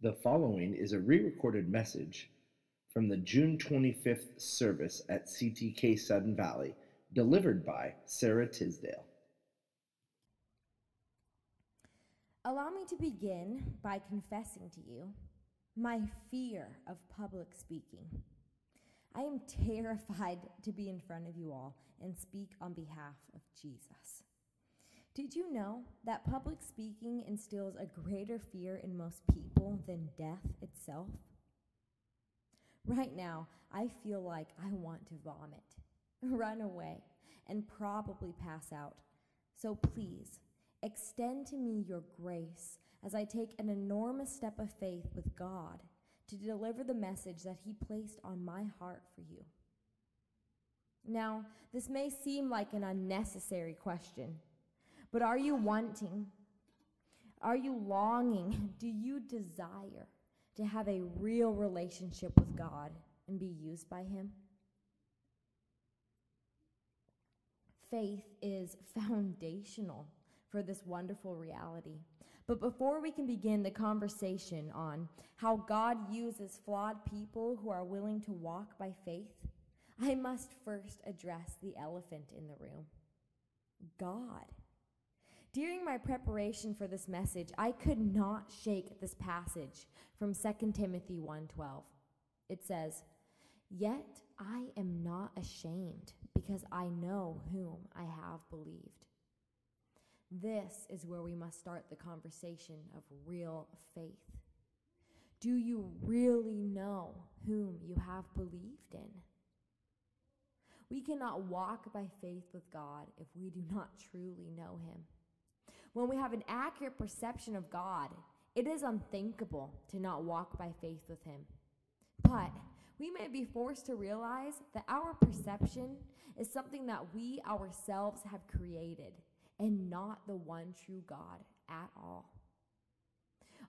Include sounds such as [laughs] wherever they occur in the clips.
The following is a re recorded message from the June 25th service at CTK Sudden Valley, delivered by Sarah Tisdale. Allow me to begin by confessing to you my fear of public speaking. I am terrified to be in front of you all and speak on behalf of Jesus. Did you know that public speaking instills a greater fear in most people than death itself? Right now, I feel like I want to vomit, [laughs] run away, and probably pass out. So please, extend to me your grace as I take an enormous step of faith with God to deliver the message that He placed on my heart for you. Now, this may seem like an unnecessary question but are you wanting? Are you longing? Do you desire to have a real relationship with God and be used by Him? Faith is [laughs] foundational for this wonderful reality. But before we can begin the conversation on how God uses flawed people who are willing to walk by faith, I must first address the elephant in the room God. During my preparation for this message, I could not shake this passage from 2 Timothy 1:12. It says, "Yet I am not ashamed, because I know whom I have believed." This is where we must start the conversation of real faith. Do you really know whom you have believed in? We cannot walk by faith with God if we do not truly know Him. When we have an accurate perception of God, it is unthinkable to not walk by faith with Him. But we may be forced to realize that our perception is something that we ourselves have created and not the one true God at all.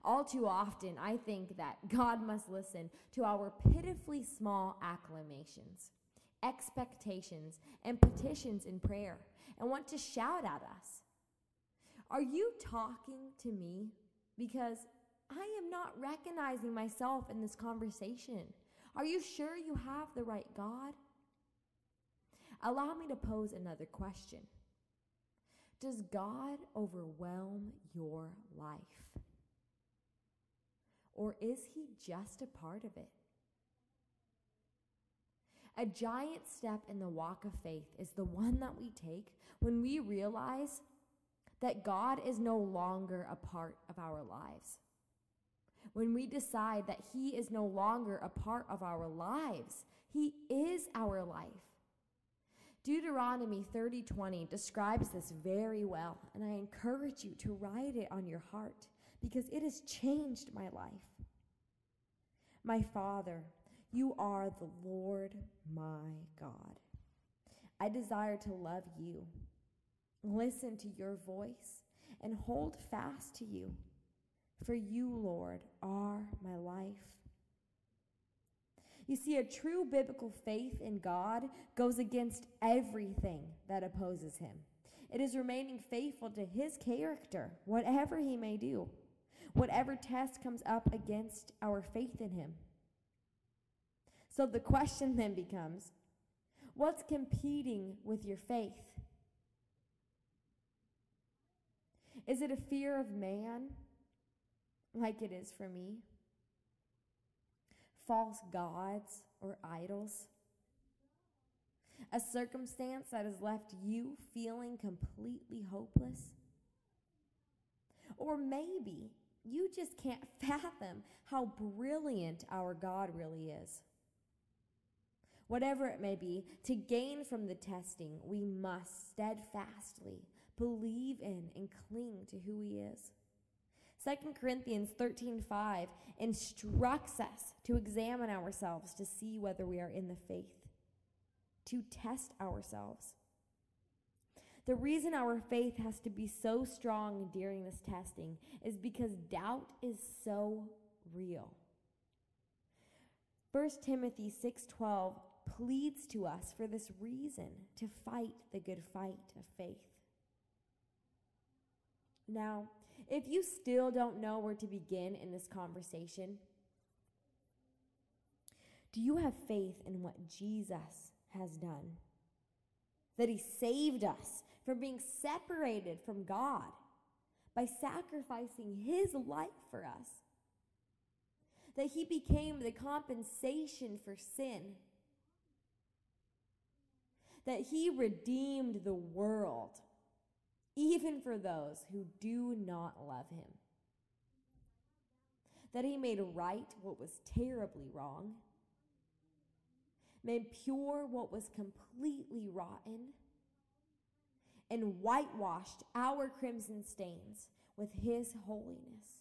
All too often, I think that [laughs] God must listen to our pitifully small acclamations, expectations, and petitions in prayer and want to shout at us are you talking to me? Because I am not recognizing myself in this conversation. Are you sure you have the right God? Allow me to pose another question Does God overwhelm your life? Or is he just a part of it? A giant step in the walk of faith is the one that we take when we realize that God is no longer a part of our lives. When we decide that He is no longer a part of our lives, He is our life. Deuteronomy 30:20 describes this very well, and I encourage you to write it on your heart because it has changed my life. My Father, you are the Lord my God. I desire to love you listen to your voice, and hold fast to you. For you, Lord, are my life. You see, a true biblical faith in God goes against everything that opposes him. It is remaining faithful to his character, whatever he may do, whatever test comes up against our faith in him. So the question then becomes what's competing with your faith? Is it a fear of man, like it is for me? False gods or idols? A circumstance that has left you feeling completely hopeless? Or maybe you just can't [laughs] fathom how brilliant our God really is. Whatever it may be, to gain from the testing, we must steadfastly believe in and cling to who he is. 2 Corinthians 13:5 instructs us to examine ourselves to see whether we are in the faith, to test ourselves. The reason our faith has to be so strong during this testing is because doubt is so real. 1 Timothy 6:12 pleads to us for this reason to fight the good fight of faith. Now, If you still don't know where to begin in this conversation, do you have faith in what Jesus has done? That he saved us from being separated from God by sacrificing his life for us. That he became the compensation for sin. That he redeemed the world, even for those who do not love him. That he made right what was terribly wrong made pure what was completely rotten, and whitewashed our crimson stains with his holiness.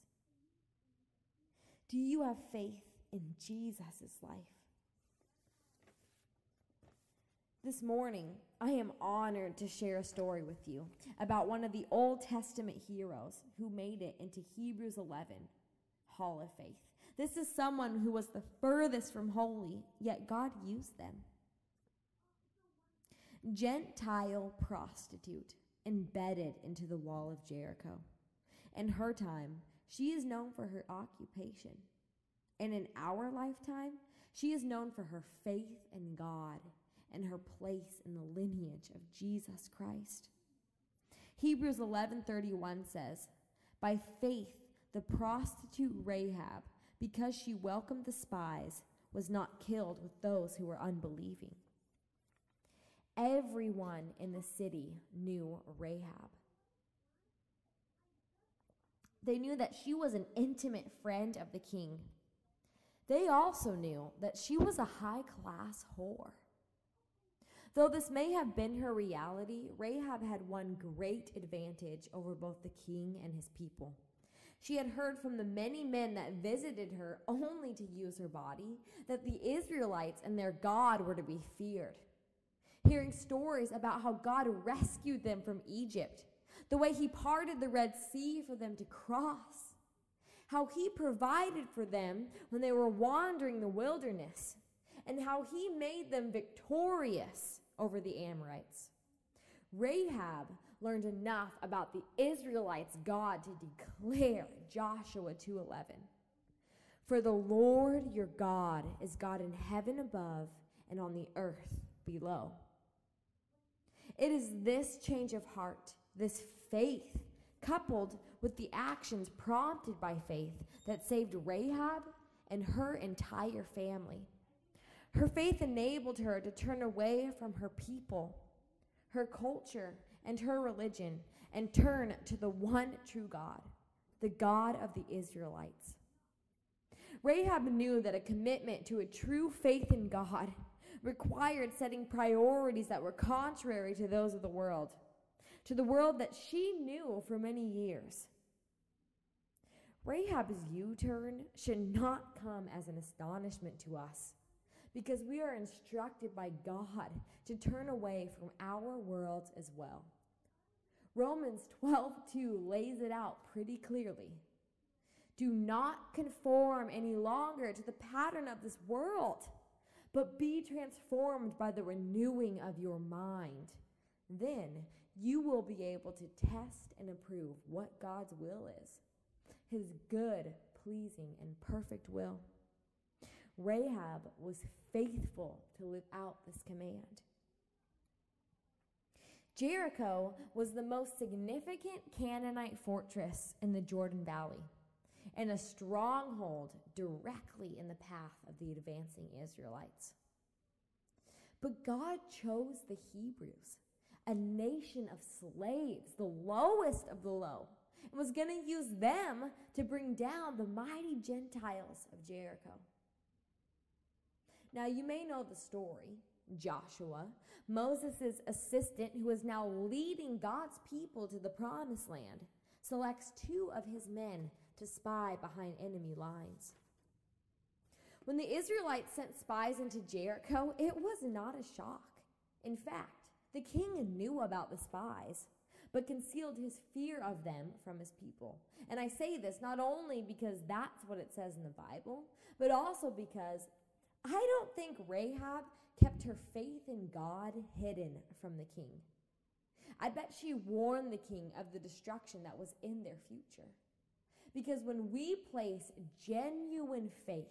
Do you have faith in Jesus' life? This morning, I am honored to share a story with you about one of the Old Testament heroes who made it into Hebrews 11, Hall of Faith. This is someone who was the furthest from holy, yet God used them. Gentile prostitute embedded into the wall of Jericho. In her time, she is known for her occupation. And in our lifetime, she is known for her faith in God and her place in the lineage of Jesus Christ. Hebrews 11:31 says, "By faith the prostitute Rahab because she welcomed the spies, was not killed with those who were unbelieving. Everyone in the city knew Rahab. They knew that she was an intimate friend of the king. They also knew that she was a high class whore. Though this may have been her reality, Rahab had one great advantage over both the king and his people. She had heard from the many men that visited her only to use her body that the Israelites and their God were to be feared. Hearing stories about how God rescued them from Egypt, the way He parted the Red Sea for them to cross, how He provided for them when they were wandering the wilderness, and how He made them victorious over the Amorites. Rahab learned enough about the Israelites' God to declare Joshua 2:11. For the Lord your God is God in heaven above and on the earth below. It is this change of heart, this faith, coupled with the actions prompted by faith, that saved Rahab and her entire family. Her faith enabled her to turn away from her people, her culture, and her religion and turn to the one true God, the God of the Israelites. Rahab knew that a commitment to a true faith in God required setting priorities that were contrary to those of the world, to the world that she knew for many years. Rahab's U turn should not come as an astonishment to us because we are instructed by God to turn away from our worlds as well. Romans 12:2 lays it out pretty clearly. Do not conform any longer to the pattern of this world, but be transformed by the renewing of your mind. Then you will be able to test and approve what God's will is, his good, pleasing, and perfect will. Rahab was faithful to live out this command. Jericho was the most significant Canaanite fortress in the Jordan Valley and a stronghold directly in the path of the advancing Israelites. But God chose the Hebrews, a nation of slaves, the lowest of the low, and was going to use them to bring down the mighty Gentiles of Jericho. Now, you may know the story. Joshua, Moses' assistant, who is now leading God's people to the promised land, selects two of his men to spy behind enemy lines. When the Israelites sent spies into Jericho, it was not a shock. In fact, the king knew about the spies, but concealed his fear of them from his people. And I say this not only because that's what it says in the Bible, but also because I don't think Rahab kept her faith in God hidden from the king. I bet she warned the king of the destruction that was in their future. Because when we place genuine faith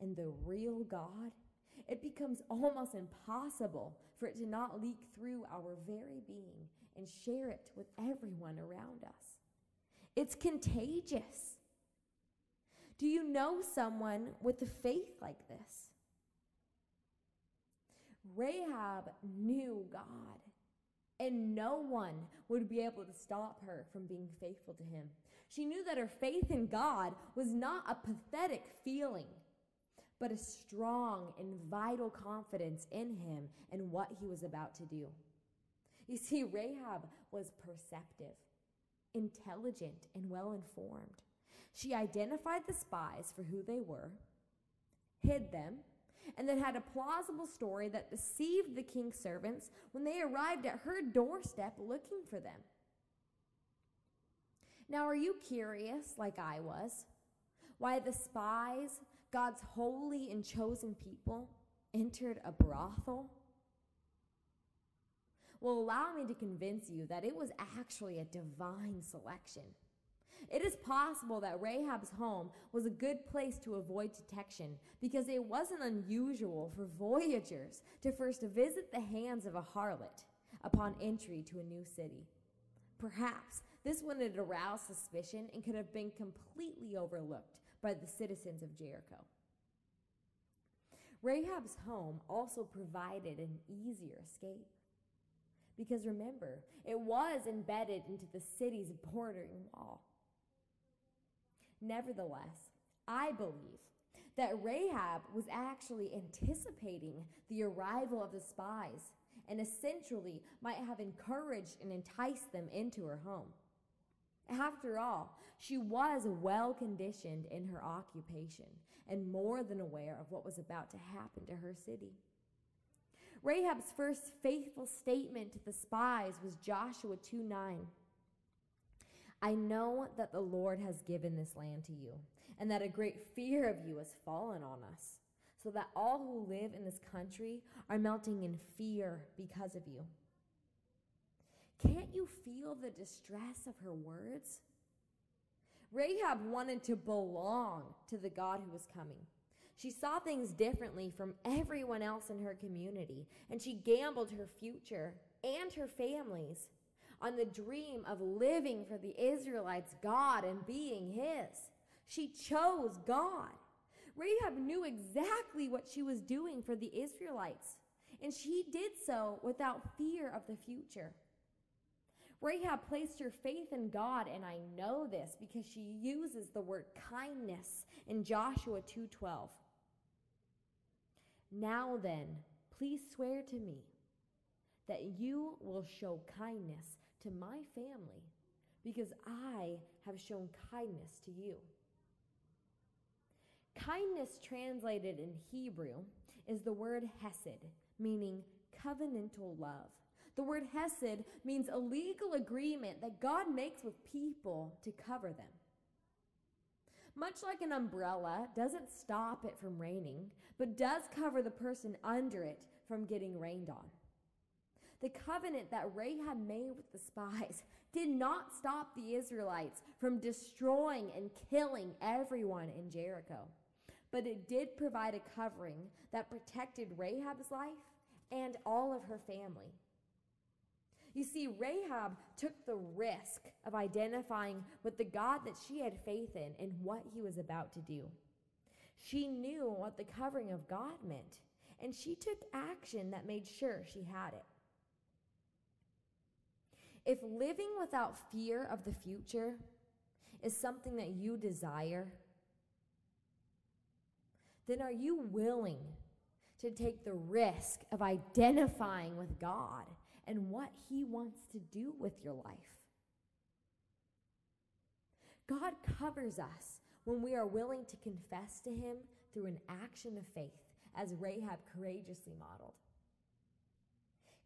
in the real God, it becomes almost impossible for it to not leak through our very being and share it with everyone around us. It's contagious. Do you know someone with a faith like this? Rahab knew God, and no one would be able to stop her from being faithful to him. She knew that her faith in God was not a pathetic feeling, but a strong and vital confidence in him and what he was about to do. You see, Rahab was perceptive, intelligent, and well informed. She identified the spies for who they were, hid them, and then had a plausible story that deceived the king's servants when they arrived at her doorstep looking for them. Now, are you curious, like I was, why the spies, God's holy and chosen people, entered a brothel? Well, allow me to convince you that it was actually a divine selection. It is possible that Rahab's home was a good place to avoid detection because it wasn't unusual for voyagers to first visit the hands of a harlot upon entry to a new city. Perhaps this one had aroused suspicion and could have been completely overlooked by the citizens of Jericho. Rahab's home also provided an easier escape. Because remember, it was embedded into the city's bordering wall. Nevertheless, I believe that Rahab was actually anticipating the arrival of the spies and essentially might have encouraged and enticed them into her home. After all, she was well conditioned in her occupation and more than aware of what was about to happen to her city. Rahab's first faithful statement to the spies was Joshua 2 9. I know that the Lord has given this land to you, and that a great fear of you has fallen on us, so that all who live in this country are melting in fear because of you. Can't you feel the distress of her words? Rahab wanted to belong to the God who was coming. She saw things differently from everyone else in her community, and she gambled her future and her family's on the dream of living for the Israelites' God and being His. She chose God. Rahab knew exactly what she was doing for the Israelites, and she did so without fear of the future. Rahab placed her faith in God, and I know this because she uses the word kindness in Joshua 2:12. Now then, please swear to me that you will show kindness to my family because I have shown kindness to you. Kindness translated in Hebrew is the word hesed, meaning covenantal love. The word hesed means a legal agreement that God makes with people to cover them. Much like an umbrella doesn't stop it from raining, but does cover the person under it from getting rained on. The covenant that Rahab made with the spies [laughs] did not stop the Israelites from destroying and killing everyone in Jericho, but it did provide a covering that protected Rahab's life and all of her family. You see, Rahab took the risk of identifying with the God that she had faith in and what he was about to do. She knew what the covering of God meant, and she took action that made sure she had it. If living without fear of the future is something that you desire, then are you willing to take the risk of identifying with God and what He wants to do with your life? God covers us when we are willing to confess to Him through an action of faith, as Rahab courageously modeled.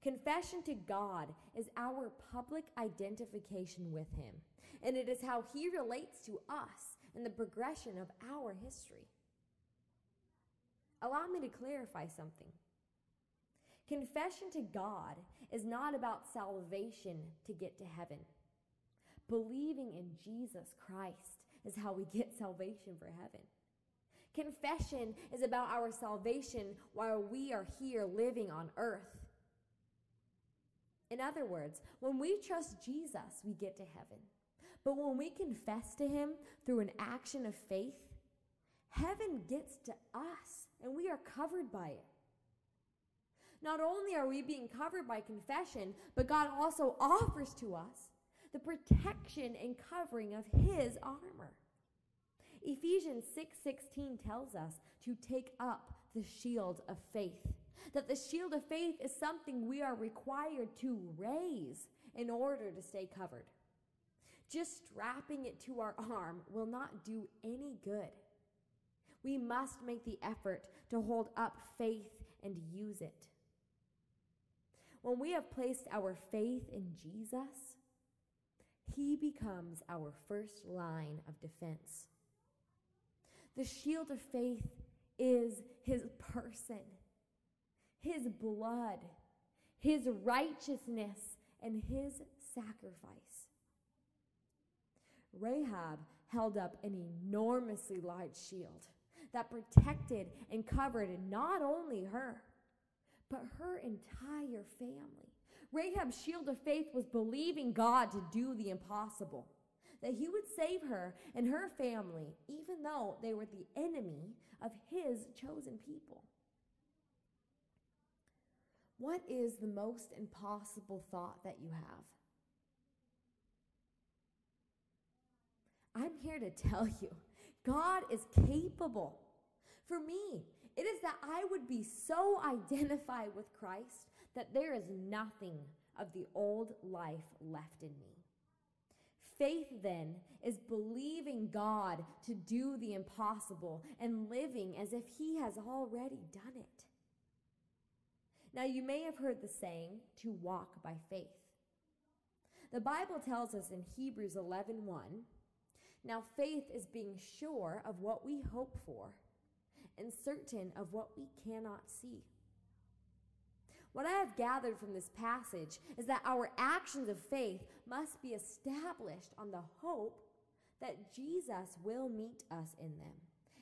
Confession to God is our public identification with Him, and it is how He relates to us in the progression of our history. Allow me to clarify something. Confession to God is not about salvation to get to heaven. Believing in Jesus Christ is how we get salvation for heaven. Confession is about our salvation while we are here living on earth. In other words, when we trust Jesus, we get to heaven. But when we confess to Him through an action of faith, heaven gets to us and we are covered by it. Not only are we being covered by confession, but God also offers to us the protection and covering of his armor. Ephesians 6:16 tells us to take up the shield of faith. That the shield of faith is something we are required to raise in order to stay covered. Just strapping it to our arm will not do any good. We must make the effort to hold up faith and use it. When we have placed our faith in Jesus, he becomes our first line of defense. The shield of faith is his person, his blood, his righteousness, and his sacrifice. Rahab held up an enormously large shield that protected and covered not only her, but her entire family. Rahab's shield of faith was believing God to do the impossible, that he would save her and her family, even though they were the enemy of his chosen people. What is the most impossible thought that you have? I'm here to tell you God is capable. For me, it is that I would be so identified with Christ that there is nothing of the old life left in me. Faith, then, is believing God to do the impossible and living as if He has already done it. Now, you may have heard the saying, to walk by faith. The Bible tells us in Hebrews 11 1, now faith is being sure of what we hope for and certain of what we cannot see. What I have gathered from this passage is that our actions of faith must be established on the hope that Jesus will meet us in them,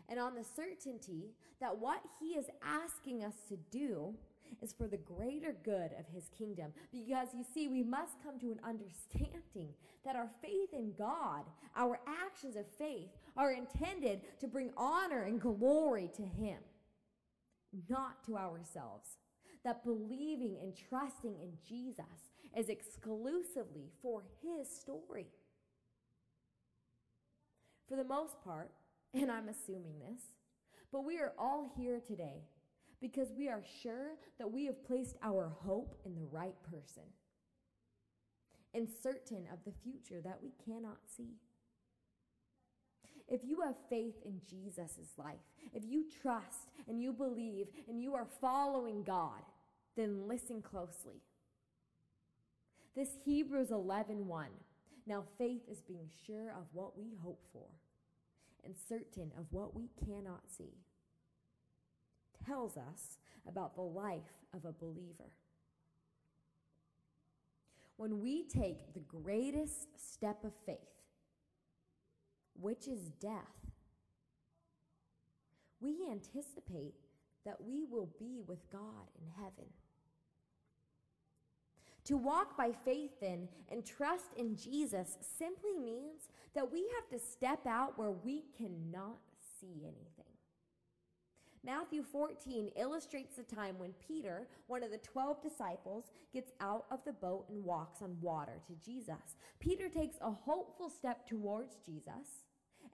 and on the certainty that what he is asking us to do is for the greater good of his kingdom. Because you see, we must come to an understanding that our faith in God, our actions of faith, are intended to bring honor and glory to him, not to ourselves that believing and trusting in Jesus is exclusively for his story. For the most part, and I'm assuming this, but we are all here today because we are sure that we have placed our hope in the right person and certain of the future that we cannot see. If you have faith in Jesus' life, if you trust and you believe and you are following God, then listen closely. This Hebrews 11:1. 1, now faith is being sure of what we hope for and certain of what we cannot see. Tells us about the life of a believer. When we take the greatest step of faith, which is death, we anticipate that we will be with God in heaven. To walk by faith, then, and trust in Jesus simply means that we have to step out where we cannot see anything. Matthew 14 illustrates the time when Peter, one of the 12 disciples, gets out of the boat and walks on water to Jesus. Peter takes a hopeful step towards Jesus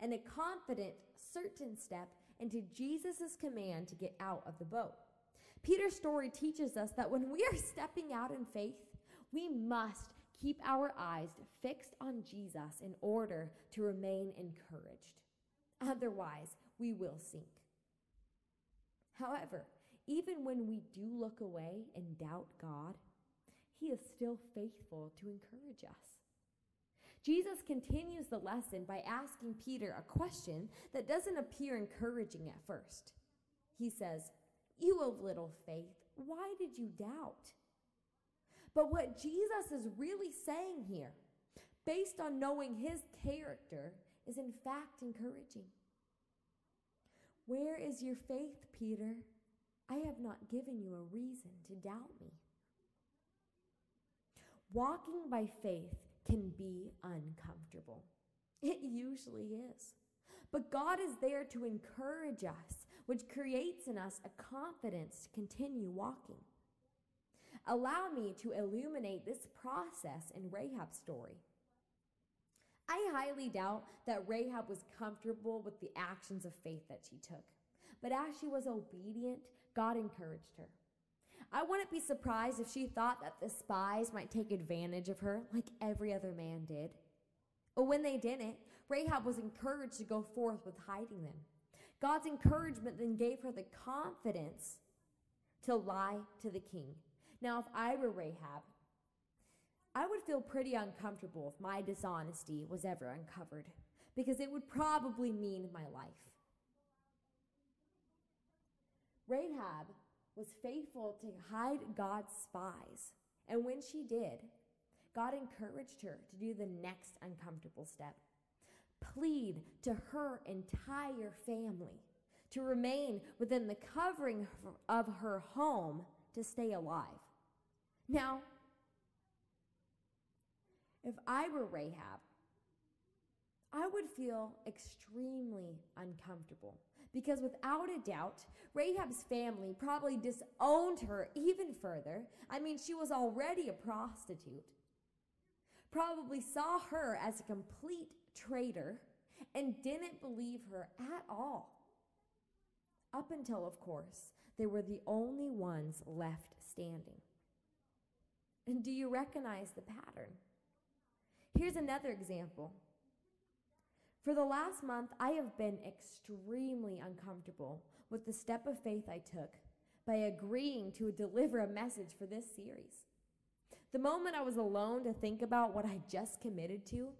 and a confident, certain step into Jesus' command to get out of the boat. Peter's story teaches us that when we are stepping out in faith, we must keep our eyes fixed on Jesus in order to remain encouraged. Otherwise, we will sink. However, even when we do look away and doubt God, He is still faithful to encourage us. Jesus continues the lesson by asking Peter a question that doesn't appear encouraging at first. He says, You of little faith, Why did you doubt? But what Jesus is really saying here, based on knowing his character, is in fact encouraging. Where is your faith, Peter? I have not given you a reason to doubt me. Walking by faith can be uncomfortable. It usually is. But God is there to encourage us, which creates in us a confidence to continue walking. Allow me to illuminate this process in Rahab's story. I highly doubt that Rahab was comfortable with the actions of faith that she took. But as she was obedient, God encouraged her. I wouldn't be surprised if she thought that the spies might take advantage of her like every other man did. But when they didn't, Rahab was encouraged to go forth with hiding them. God's encouragement then gave her the confidence to lie to the king. Now, if I were Rahab, I would feel pretty uncomfortable if my dishonesty was ever uncovered because it would probably mean my life. Rahab was faithful to hide God's spies, and when she did, God encouraged her to do the next uncomfortable step plead to her entire family to remain within the covering of her home to stay alive. Now, if I were Rahab, I would feel extremely uncomfortable because without a doubt, Rahab's family probably disowned her even further. I mean, she was already a prostitute. Probably saw her as a complete traitor and didn't believe her at all. Up until, of course, they were the only ones left standing. And do you recognize the pattern? Here's another example. For the last month, I have been extremely uncomfortable with the step of faith I took by agreeing to deliver a message for this series. The moment I was alone to think about what I just committed to,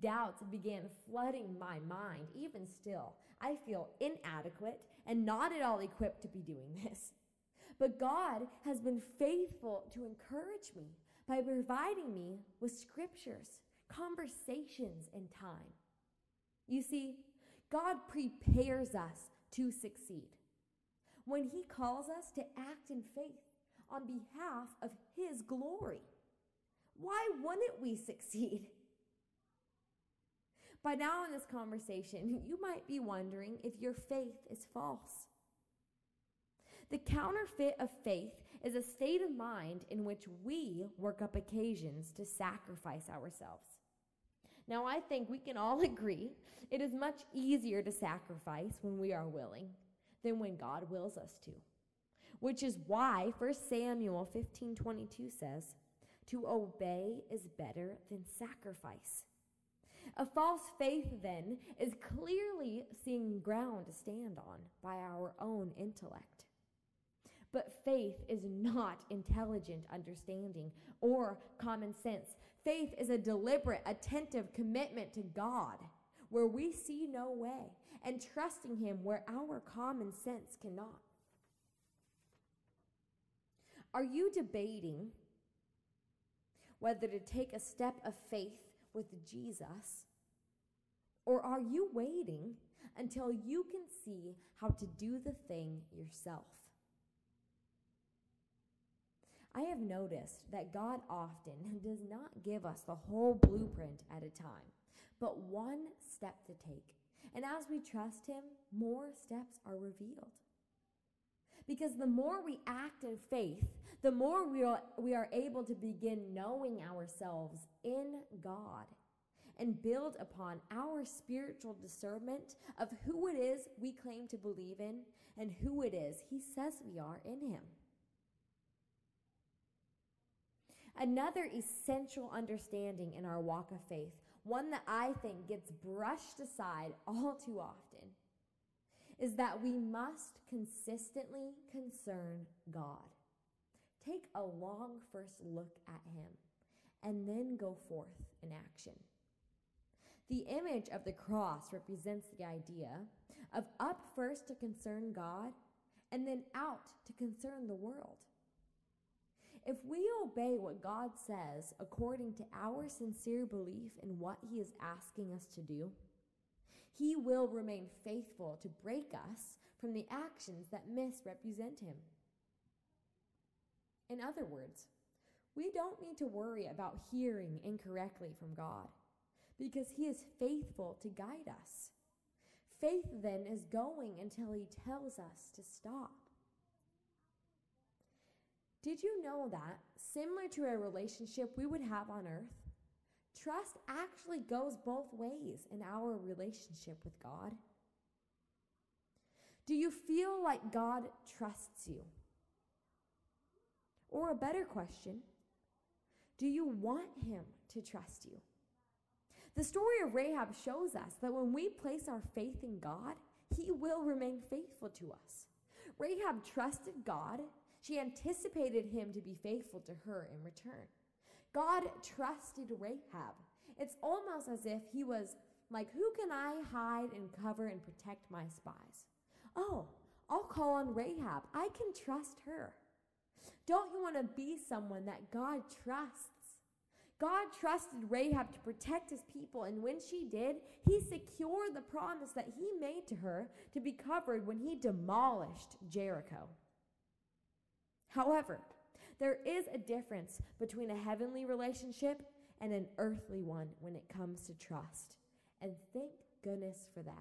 doubts began flooding my mind. Even still, I feel inadequate and not at all equipped to be doing [laughs] this. But God has been faithful to encourage me by providing me with scriptures, conversations, in time. You see, God prepares us to succeed when He calls us to act in faith on behalf of His glory. Why wouldn't we succeed? By now, in this conversation, you might be wondering if your faith is false. The counterfeit of faith is a state of mind in which we work up occasions to sacrifice ourselves. Now, I think we can all [laughs] agree it is much easier to sacrifice when we are willing than when God wills us to. Which is why 1 Samuel 15:22 says, "To obey is better than sacrifice." A false faith, then, is clearly seeing ground to stand on by our own intellect. But faith is not intelligent understanding or common sense. Faith is a deliberate, attentive commitment to God where we see no way and trusting Him where our common sense cannot. Are you debating whether to take a step of faith with Jesus? Or are you waiting until you can see how to do the thing yourself? I have noticed that God often [laughs] does not give us the whole blueprint at a time, but one step to take. And as we trust Him, more steps are revealed. Because the more we act in faith, the more we are, we are able to begin knowing ourselves in God and build upon our spiritual discernment of who it is we claim to believe in and who it is He says we are in Him. Another essential understanding in our walk of faith, one that I think gets brushed aside all too often, is that we must consistently concern God. Take a long first look at Him and then go forth in action. The image of the cross represents the idea of up first to concern God and then out to concern the world. If we obey what God says according to our sincere belief in what He is asking us to do, He will remain faithful to break us from the actions that misrepresent Him. In other words, we don't need to worry about hearing incorrectly from God because He is faithful to guide us. Faith then is going until He tells us to stop. Did you know that, similar to a relationship we would have on earth, trust actually goes both ways in our relationship with God? Do you feel like God trusts you? Or a better question, do you want Him to trust you? The story of Rahab shows us that when we place our faith in God, He will remain faithful to us. Rahab trusted God. She anticipated him to be faithful to her in return. God trusted Rahab. It's almost as if he was like, Who can I hide and cover and protect my spies? Oh, I'll call on Rahab. I can trust her. Don't you want to be someone that God trusts? God trusted Rahab to protect his people, and when she did, he secured the promise that he made to her to be covered when he demolished Jericho. However, there is a difference between a heavenly relationship and an earthly one when it comes to trust. And thank goodness for that.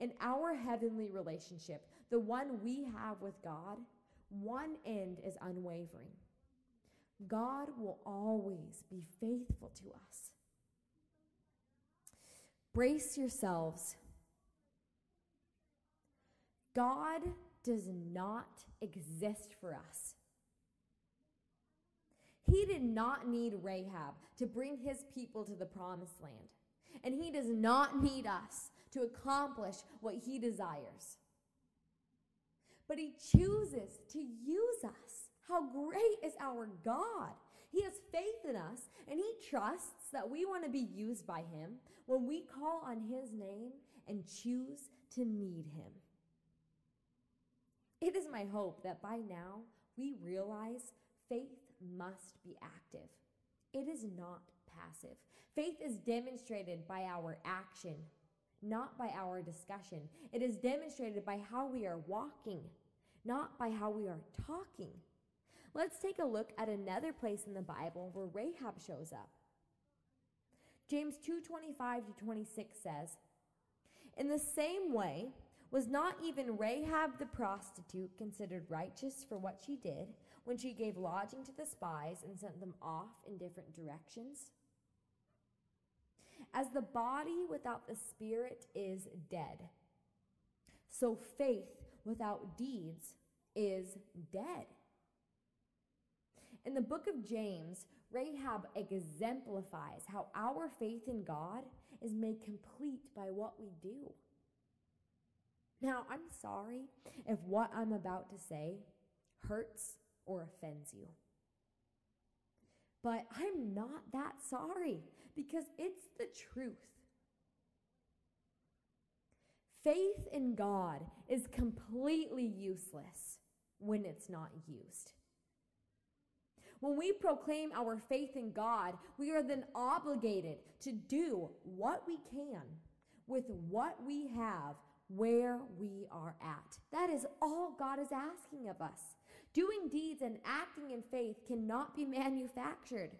In our heavenly relationship, the one we have with God, one end is unwavering. God will always be faithful to us. Brace yourselves. God does not exist for us. He did not need Rahab to bring his people to the promised land, and he does not need us to accomplish what he desires. But he chooses to use us. How great is our God! He has faith in us, and he trusts that we want to be used by him when we call on his name and choose to need him. It is my hope that by now we realize faith must be active. It is not passive. Faith is demonstrated by our action, not by our discussion. It is demonstrated by how we are walking, not by how we are talking. Let's take a look at another place in the Bible where Rahab shows up. James 2:25 to 26 says, "In the same way, was not even Rahab the prostitute considered righteous for what she did when she gave lodging to the spies and sent them off in different directions?" As the body without the spirit is dead, so faith without deeds is dead. In the book of James, Rahab exemplifies how our faith in God is made complete by what we do. Now, I'm sorry if what I'm about to say hurts or offends you. But I'm not that sorry because it's the truth. Faith in God is completely useless when it's not used. When we proclaim our faith in God, we are then obligated to do what we can with what we have where we are at. That is all God is asking of us. Doing deeds and acting in faith cannot be [laughs] manufactured.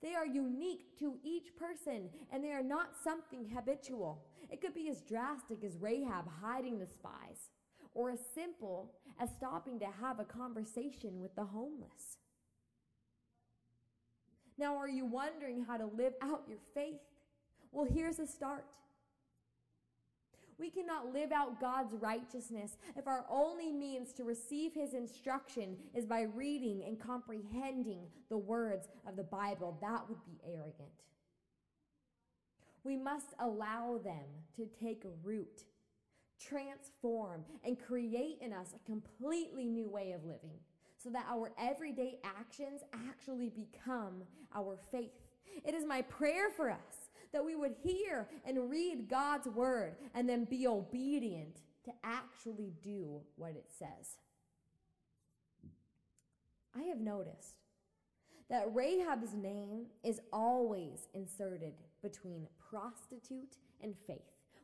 They are unique to each person and they are not something habitual. It could be as drastic as Rahab hiding the spies, or as simple as stopping to have a conversation with the homeless. Now, are you wondering how to live out your faith? Well, here's a start. We cannot live out God's righteousness if our only means to receive His instruction is by reading and comprehending the words of the Bible. That would be arrogant. We must allow them to take root, transform, and create in us a completely new way of living so that our everyday actions actually become our faith. It is my prayer for us that we would hear and read God's word and then be obedient to actually do what it says. I have noticed that Rahab's name is always inserted between prostitute and faith.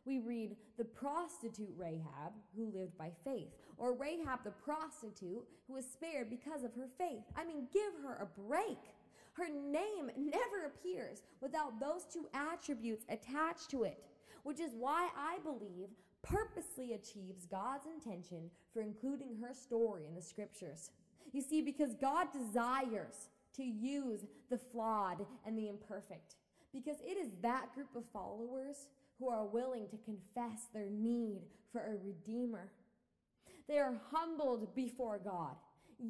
We read the prostitute Rahab, who lived by faith, or Rahab the prostitute, who was spared because of her faith. I mean, give her a break. Her name never appears without those two attributes attached to it, which is why I believe purposely achieves God's intention for including her story in the scriptures. You see, because God desires to use the flawed and the imperfect, because it is that group of followers who are willing to confess their need for a redeemer. They are humbled before God,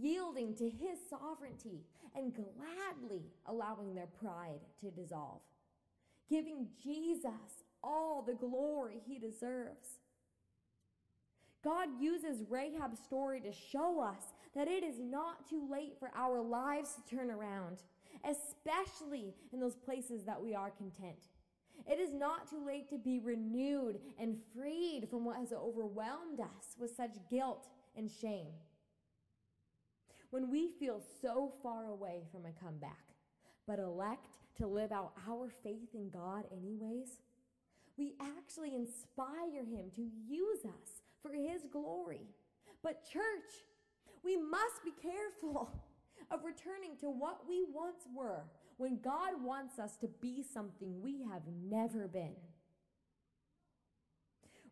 yielding to his sovereignty and gladly allowing their pride to dissolve, giving Jesus all the glory he deserves. God uses Rahab's story to show us that it is not too late for our lives to turn around, especially in those places that we are content. It is not too late to be renewed and freed from what has overwhelmed us with such guilt and shame. When we feel so far away from a comeback, but elect to live out our faith in God anyways, we actually inspire Him to use us for His glory. But, church, we must be careful [laughs] of returning to what we once were when God wants us to be something we have never been.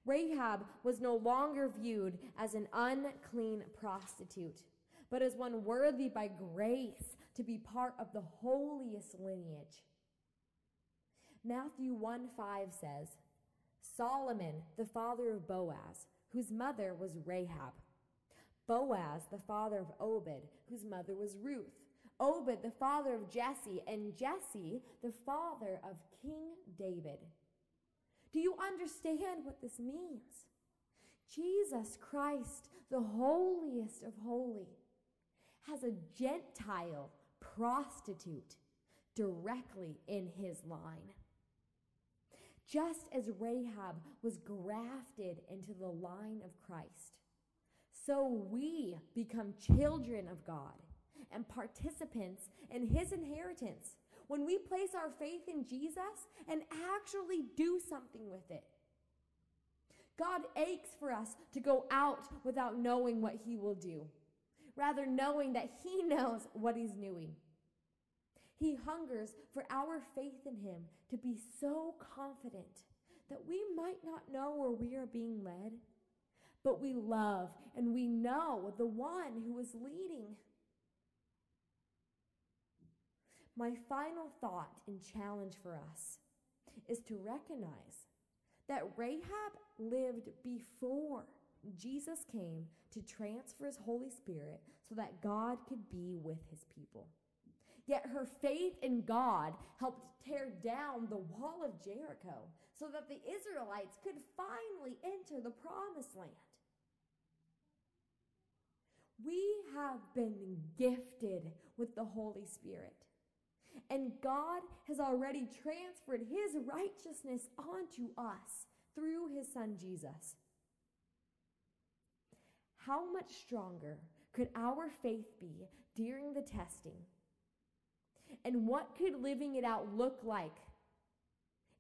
Rahab was no longer viewed as an unclean prostitute, but as one worthy by grace to be part of the holiest lineage. Matthew 1 5 says, Solomon, the father of Boaz, whose mother was Rahab. Boaz, the father of Obed, whose mother was Ruth. Obed, the father of Jesse, and Jesse, the father of King David. Do you understand what this means? Jesus Christ, the holiest of holy, has a Gentile prostitute directly in his line. Just as Rahab was grafted into the line of Christ, so we become children of God and participants in his inheritance when we place our faith in Jesus and actually do something with it. God aches for us to go out without knowing what he will do, rather, knowing that he knows what he's doing. He hungers for our faith in him to be so confident that we might not know where we are being led, but we love and we know the one who is leading. My final thought and challenge for us is to recognize that Rahab lived before Jesus came to transfer his Holy Spirit so that God could be with his people. Yet her faith in God helped tear down the wall of Jericho so that the Israelites could finally enter the promised land. We have been gifted with the Holy Spirit. And God has already transferred his righteousness onto us through his son Jesus. How much stronger could our faith be during the testing? And what could living it out look like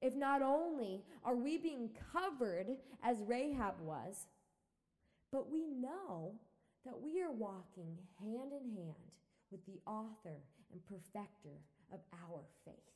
if not only are we being covered as Rahab was, but we know that we are walking hand in hand with the author and perfecter of our faith.